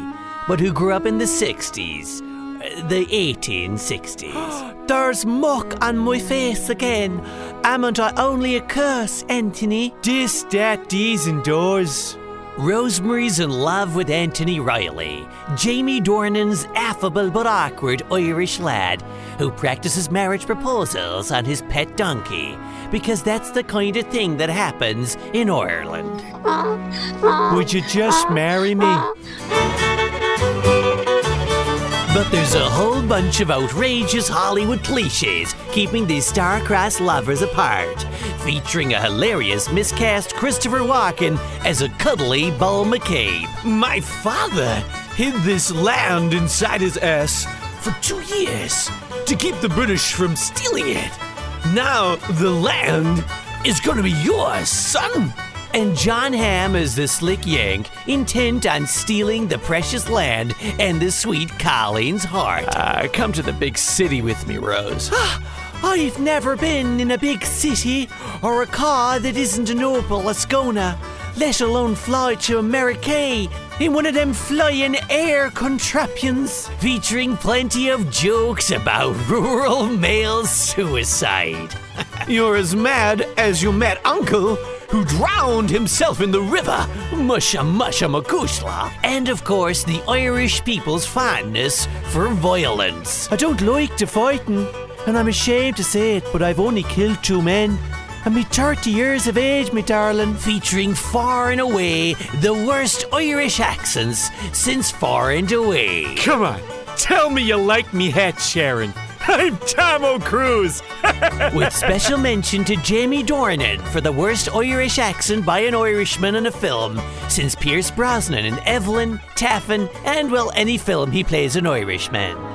but who grew up in the 60s, uh, the 1860s. There's muck on my face again. Amn't I only a curse, Anthony? Dis, dat, dees, and doors. Rosemary's in love with Anthony Riley, Jamie Dornan's affable but awkward Irish lad who practices marriage proposals on his pet donkey, because that's the kind of thing that happens in Ireland. Would you just marry me? But there's a whole bunch of outrageous Hollywood cliches keeping these star-crossed lovers apart, featuring a hilarious miscast Christopher Walken as a cuddly Bull McCabe. My father hid this land inside his ass for two years to keep the British from stealing it. Now the land is gonna be yours, son. And Jon Hamm is the slick yank, intent on stealing the precious land and the sweet Colleen's heart. Uh, come to the big city with me, Rose. I've never been in a big city or a car that isn't an Opel Ascona, let alone fly to America in one of them flying air contraptions, featuring plenty of jokes about rural male suicide. You're as mad as you met Uncle, who drowned himself in the river. Musha musha makushla. And of course, the Irish people's fondness for violence. I don't like to fighting, and I'm ashamed to say it, but I've only killed two men. And me 30 years of age, me darling. Featuring far and away the worst Irish accents since far and away. Come on, tell me you like me hat, Sharon. I'm Tom Cruise. With special mention to Jamie Dornan for the worst Irish accent by an Irishman in a film since Pierce Brosnan in Evelyn, Taffin, and well, any film he plays an Irishman.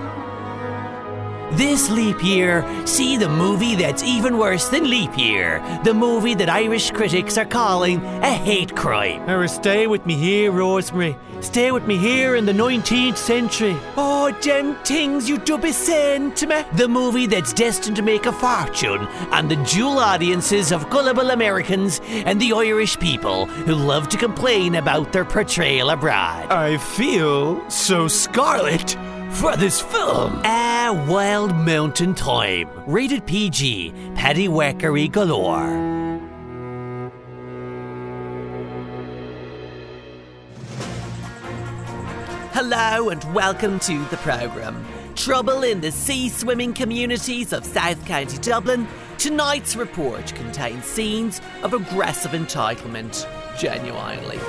This leap year, see the movie that's even worse than Leap Year. The movie that Irish critics are calling a hate crime. Or stay with me here, Rosemary. Stay with me here in the 19th century. Oh, them things you do be saying to me. The movie that's destined to make a fortune on the dual audiences of gullible Americans and the Irish people who love to complain about their portrayal abroad. I feel so scarlet for this film. Ah, Wild Mountain Thyme. Rated PG. Paddy Wackery galore. Hello and welcome to the programme. Trouble in the sea swimming communities of South County Dublin. Tonight's report contains scenes of aggressive entitlement. Genuinely.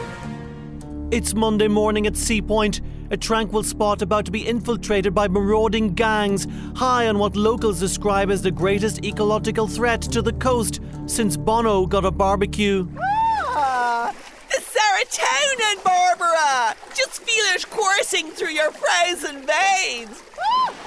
It's Monday morning at Seapoint, a tranquil spot about to be infiltrated by marauding gangs, high on what locals describe as the greatest ecological threat to the coast since Bono got a barbecue. Ah, the serotonin, Barbara! Just feel it coursing through your frozen veins.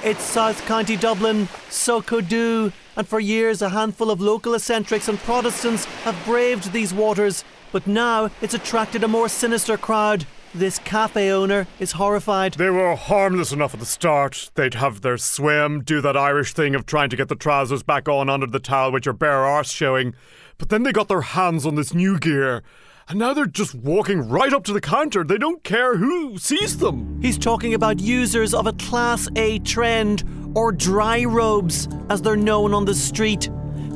It's South County Dublin, so could do, and for years a handful of local eccentrics and Protestants have braved these waters, but now it's attracted a more sinister crowd. This cafe owner is horrified. They were harmless enough at the start. They'd have their swim, do that Irish thing of trying to get the trousers back on under the towel with your bare arse showing. But then they got their hands on this new gear. And now they're just walking right up to the counter. They don't care who sees them. He's talking about users of a Class A trend, or dry robes, as they're known on the street.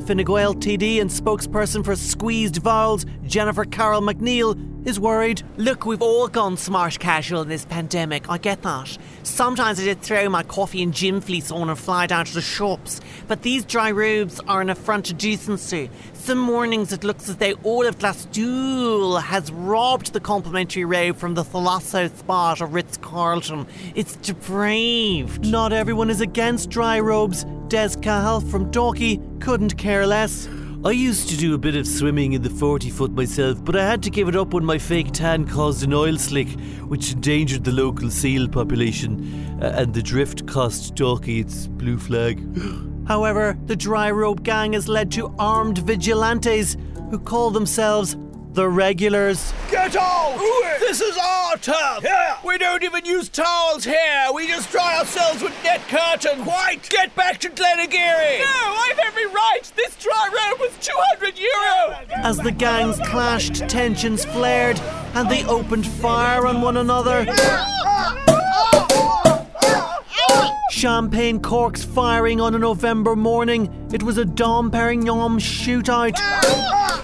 Fine Gael TD and spokesperson for Squeezed Vowels, Jennifer Carroll MacNeill, is worried. Look, we've all gone smart casual in this pandemic, I get that. Sometimes I did throw my coffee and gym fleece on and fly down to the shops, but these dry robes are an affront to decency. Some mornings it looks as though all of Glasthule has robbed the complimentary robe from the Thalasso spot of Ritz Carlton. It's depraved. Not everyone is against dry robes. Des Cahill from Dalkey couldn't care less. I used to do a bit of swimming in the 40 foot myself, but I had to give it up when my fake tan caused an oil slick, which endangered the local seal population, uh, and the drift cost Dalkey its blue flag. However, the dry rope gang has led to armed vigilantes who call themselves the regulars. Get out! This is our turf! Yeah. We don't even use towels here! We just dry ourselves with net curtain! White! Get back to Glenageary! No, I've every right! This dry rope was 200 euro! As the gangs clashed, tensions flared, and they opened fire on one another. Champagne corks firing on a November morning. It was a Dom Perignon shootout.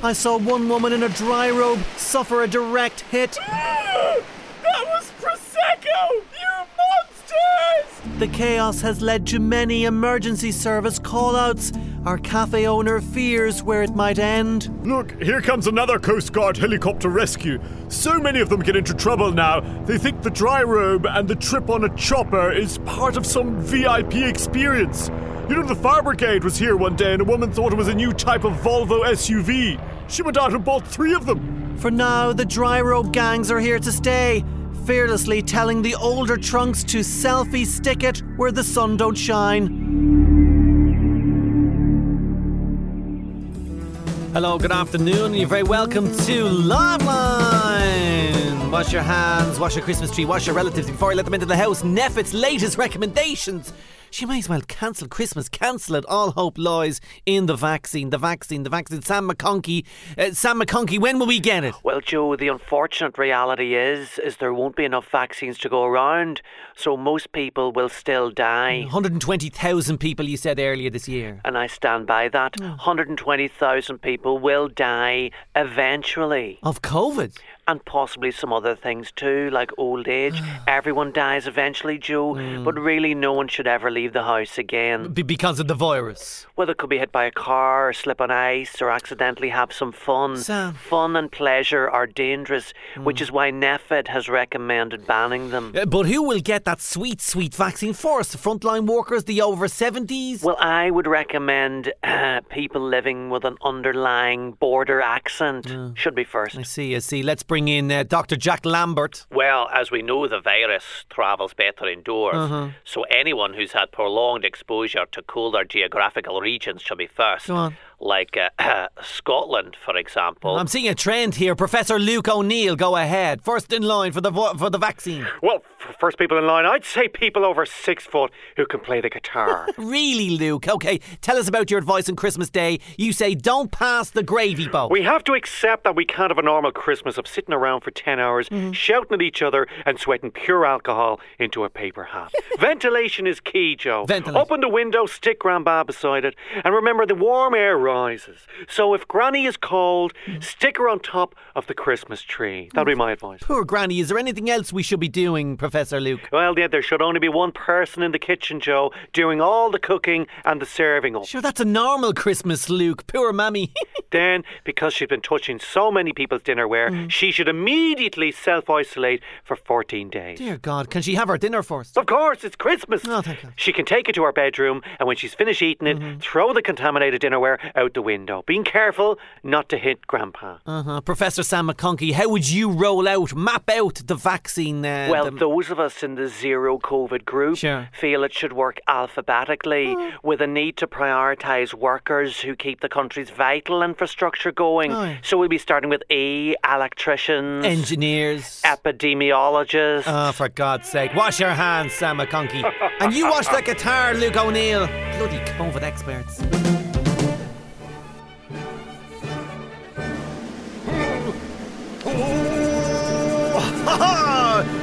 I saw one woman in a dry robe suffer a direct hit. that was Prosecco! You monsters! The chaos has led to many emergency service call-outs. Our cafe owner fears where it might end. Look, here comes another Coast Guard helicopter rescue. So many of them get into trouble now, they think the dry robe and the trip on a chopper is part of some VIP experience. You know, the fire brigade was here one day and a woman thought it was a new type of Volvo SUV. She went out and bought three of them. For now, the dry robe gangs are here to stay, fearlessly telling the older trunks to selfie stick it where the sun don't shine. Hello, good afternoon. You're very welcome to Liveline. Wash your hands, wash your Christmas tree, wash your relatives before you let them into the house. NPHET's latest recommendations. She may as well cancel Christmas, cancel it. All hope lies in the vaccine, the vaccine, the vaccine. Sam McConkey, uh, Sam McConkey, when will we get it? Well, Joe, the unfortunate reality is, is there won't be enough vaccines to go around, so most people will still die. 120,000 people, you said earlier this year. And I stand by that. 120,000 people will die eventually. Of COVID? And possibly some other things too, like old age. Everyone dies eventually, Joe, but really no one should ever leave the house again. Be- because of the virus. Well, they could be hit by a car, or slip on ice, or accidentally have some fun. Sam. Fun and pleasure are dangerous, which is why NPHET has recommended banning them. Uh, but who will get that sweet, sweet vaccine for us? The frontline workers, the over 70s? Well, I would recommend uh, people living with an underlying border accent should be first. I see, I see. Let's bring in uh, Dr. Jack Lambert. Well, as we know, the virus travels better indoors. Uh-huh. So anyone who's had prolonged exposure to colder geographical regions should be first. Go on. Like uh, Scotland, for example. I'm seeing a trend here. Professor Luke O'Neill, go ahead. First in line for the vo- for the vaccine. Well, f- first people in line, I'd say people over six foot who can play the guitar. Really, Luke? Okay, tell us about your advice on Christmas Day. You say don't pass the gravy boat. we have to accept that we can't have a normal Christmas of sitting around for 10 hours, Mm-hmm. shouting at each other and sweating pure alcohol into a paper hat. Ventilation is key, Joe. Ventilation. Open the window, stick Grandpa beside it, and remember the warm air rises. So if Granny is cold, Mm. stick her on top of the Christmas tree. That'd be my advice. Poor Granny. Is there anything else we should be doing, Professor Luke? Well, yeah, there should only be one person in the kitchen, Joe, doing all the cooking and the serving up. Sure, that's a normal Christmas, Luke. Poor mammy. Then, because she's been touching so many people's dinnerware, Mm. she should immediately self isolate for 14 days. Dear God, can she have her dinner first? Of course, it's Christmas. Oh, thank God. She can take it to her bedroom, and when she's finished eating it, Mm-hmm. throw the contaminated dinnerware out the window. Being careful not to hit Grandpa. Uh-huh. Professor Sam McConkey, how would you roll out, map out the vaccine? Uh, Well, the- those of us in the zero COVID group Sure. feel it should work alphabetically with a need to prioritise workers who keep the country's vital infrastructure going. Aye. So we'll be starting with E, electricians, engineers. epidemiologists. Oh, for God's sake. Wash your hands, Sam McConkey. and you wash that guitar, Luke O'Neill. Bloody COVID experts.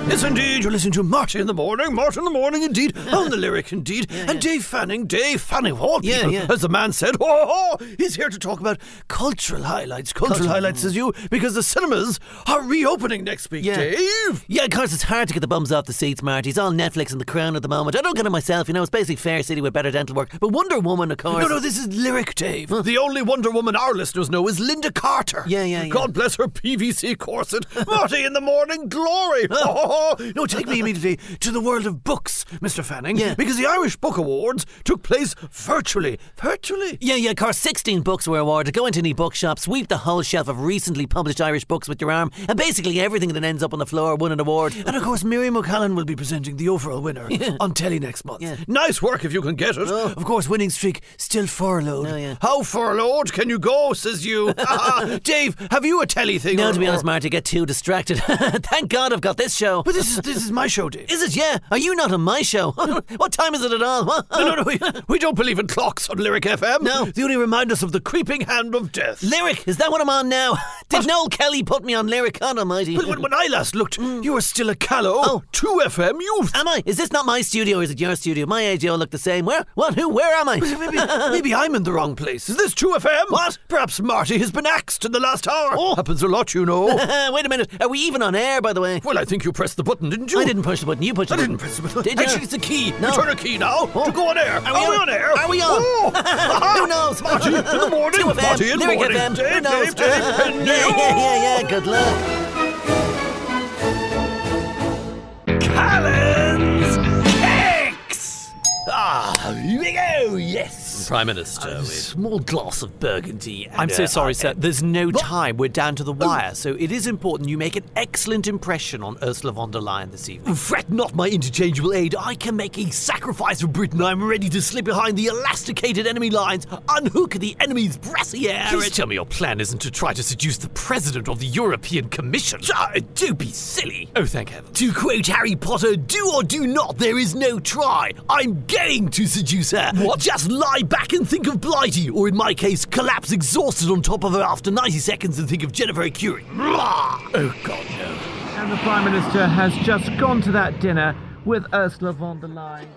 Yes, indeed. You're listening to Marty in the morning. Marty in the morning, indeed. On the lyric, indeed. and Dave Fanning, Dave Fanning, all Yeah, people, yeah. as the man said, oh, oh, he's here to talk about cultural highlights. Cultural, Cultural- highlights, says you, because the cinemas are reopening next week, Yeah. Dave. Yeah, of course, it's hard to get the bums off the seats, Marty. It's all Netflix and The Crown at the moment. I don't get it myself, you know. It's basically Fair City with better dental work. But Wonder Woman, of course. No, no, this is lyric, Dave. The only Wonder Woman our listeners know is Lynda Carter. Yeah, yeah, yeah. God bless her PVC corset. Marty in the morning glory. Oh, Oh, no, take me immediately to the world of books, Mr. Fanning. Yeah. Because the Irish Book Awards took place virtually. Virtually. Yeah, yeah, of course, 16 books were awarded. Go into any bookshop, sweep the whole shelf of recently published Irish books with your arm, and basically everything that ends up on the floor won an award. And of course, Miriam O'Callaghan will be presenting the overall winner on telly next month. Yeah. Nice work if you can get it. Oh. Of course, winning streak still furloughed. Oh, yeah. How furloughed can you go, says you? Dave, have you a telly thing? No, to be honest, Marty, get too distracted. Thank God I've got this show. But this is this is my show, Dave. Is it? Yeah. Are you not on my show? what time is it at all? No, no, no. We, we don't believe in clocks on Lyric FM. No. They only remind us of the creeping hand of death. Lyric, is that what I'm on now? Did Noel Kelly put me on Lyric? Oh, God almighty. When, when, when I last looked, mm. you were still a callow. Oh. 2FM youth. Am I? Is this not my studio or is it your studio? My age, all look the same. Where? What? Who? Where am I? Maybe, maybe I'm in the wrong place. Is this 2FM? What? Perhaps Marty has been axed in the last hour. Oh. Happens a lot, you know. Wait a minute. Are we even on air, by the way? well, I think you pressed the button, didn't you? I didn't push the button. You pushed I the didn't button. press the button. Did you? Actually, it's a key. No. You turn a key now to go on air. Are we on? air? Are we on? Oh. Who knows? Marty in the morning. 2FM, Marty in the morning. Dave, Who knows? Dave, Dave, yeah, yeah, yeah, yeah. Good luck. Callan's Cakes! Ah, here we go, yes! Prime Minister. A small glass of burgundy. I'm so uh, sorry, uh, sir. There's no time. We're down to the wire, so it is important you make an excellent impression on Ursula von der Leyen this evening. Fret not, my interchangeable aid. I can make a sacrifice for Britain. I'm ready to slip behind the elasticated enemy lines, unhook the enemy's brassiere. Please tell me your plan isn't to try to seduce the President of the European Commission. Ah, don't be silly. Oh, thank heaven. To quote Harry Potter, do or do not, there is no try. I'm going to seduce her. What? Just lie back and think of Blighty, or in my case, collapse exhausted on top of her after 90 seconds and think of Jennifer Arcuri. Oh, God, no. And the Prime Minister has just gone to that dinner with Ursula von der Leyen.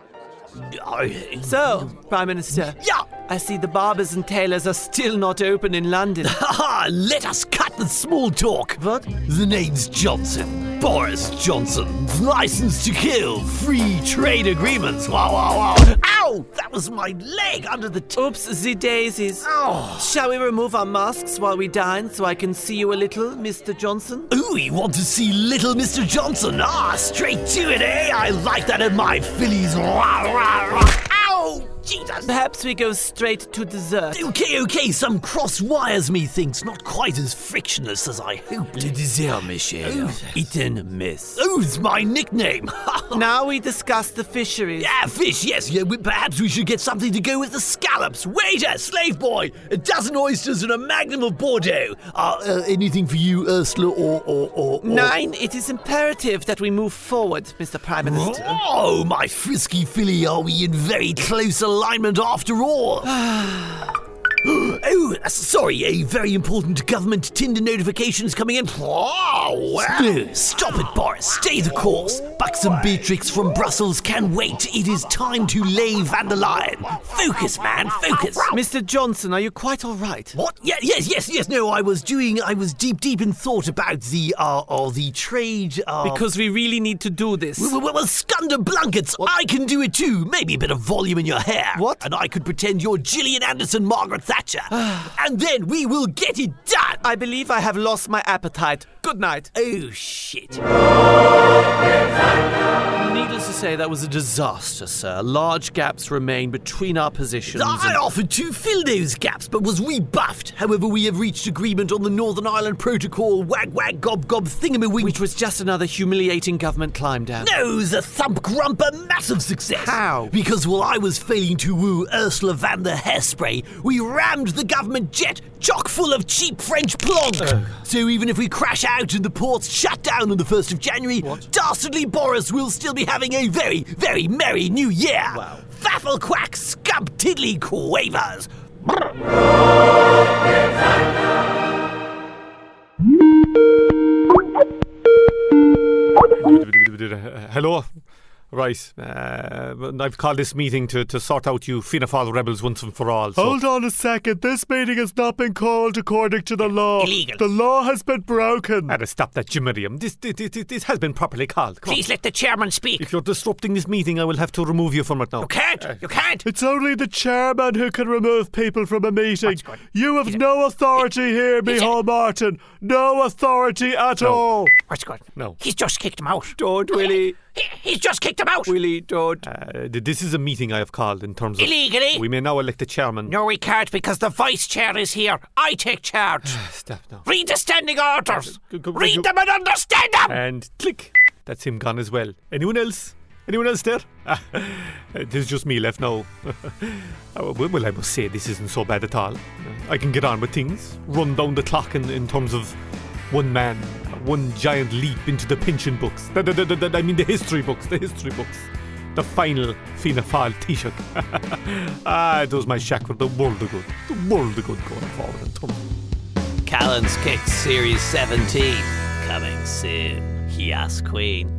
So, Prime Minister. Yeah. I see the barbers and tailors are still not open in London. Haha, let us cut the small talk. What? The name's Johnson. Boris Johnson. License to kill. Free trade agreements. Wow, wow, wow. Ow! That was my leg under the. T- Oops, the daisies. Oh. Shall we remove our masks while we dine so I can see you a little, Mr. Johnson? Ooh, you want to see little Mr. Johnson? Ah, straight to it, eh? I like that in my fillies. Rah. Ow! Jesus! Perhaps we go straight to dessert. Okay, okay, some cross wires, methinks. Not quite as frictionless as I hoped. Le dessert, monsieur. Eaten miss. Oh, my nickname. now we discuss the fisheries. Yeah, fish, yes. Yeah, we- perhaps we should get something to go with the scallops. Waiter, slave boy, a dozen oysters and a magnum of Bordeaux. Uh, uh, anything for you, Ursula, or, or, or, or... Nine, it is imperative that we move forward, Mr. Prime Minister. Oh, my frisky filly, are we in very close alignment after all? Oh, uh, sorry, a very important government Tinder notification is coming in. Oh, wow. No, stop it, Boris. Stay the course. Buxom Beatrix from Brussels can wait. It is time to lay Van der Leyen. Focus, man, focus. Mr. Johnson, are you quite all right? What? Yeah, yes, yes, yes. No, I was doing. I was deep, deep in thought about the uh, uh the trade. Uh, Because we really need to do this. well, well, well, Scunder Blankets, I can do it too. Maybe a bit of volume in your hair. What? And I could pretend you're Gillian Anderson, Margaret Thatcher. and then we will get it done. I believe I have lost my appetite. Good night. Oh, shit. To say, that was a disaster, sir. Large gaps remain between our positions. I and- offered to fill those gaps, but was rebuffed. However, we have reached agreement on the Northern Ireland Protocol wag wag gob gob thingamawig. Which was just another humiliating government climb down. No, the thump grump a massive success. How? Because while I was failing to woo Ursula van der Hairspray, we rammed the government jet chock full of cheap French plonk. So even if we crash out and the ports shut down on the 1st of January, dastardly Boris will still be having a very, very merry new year. Wow. Faffle quack scump tiddly quavers. Hello. Right. Uh, I've called this meeting to, to sort out you Fianna Fáil rebels once and for all. So Hold on a second. This meeting has not been called according to the law. Illegal. The law has been broken. Had to stop that Jimirium. This, this, this, this has been properly called. Come on. Please let the chairman speak. If you're disrupting this meeting, I will have to remove you from it now. You can't. You can't. It's only the chairman who can remove people from a meeting. You have no authority here, Micheál Martin. No authority at all. What's good? No. He's just kicked him out. Don't, Willie. He, he's just kicked him out. Willie, don't. Uh, this is a meeting I have called in terms of. Illegally? We may now elect a chairman. No, we can't because the vice chair is here. I take charge. Stop now. Read the standing orders. Go- go- go- Read go- them and understand them. And click. That's him gone as well. Anyone else? Anyone else there? Uh, There's just me left now. Uh, well, well, I must say, this isn't so bad at all. Uh, I can get on with things, run down the clock in, in terms of one man, uh, one giant leap into the pension books. The- the- the- I mean, the history books, the history books. The final Fianna Fáil Taoiseach. ah, it does my shack for the world of good. The world of good going forward in terms Callan's Kicks Series 17 coming soon. Yes, Queen.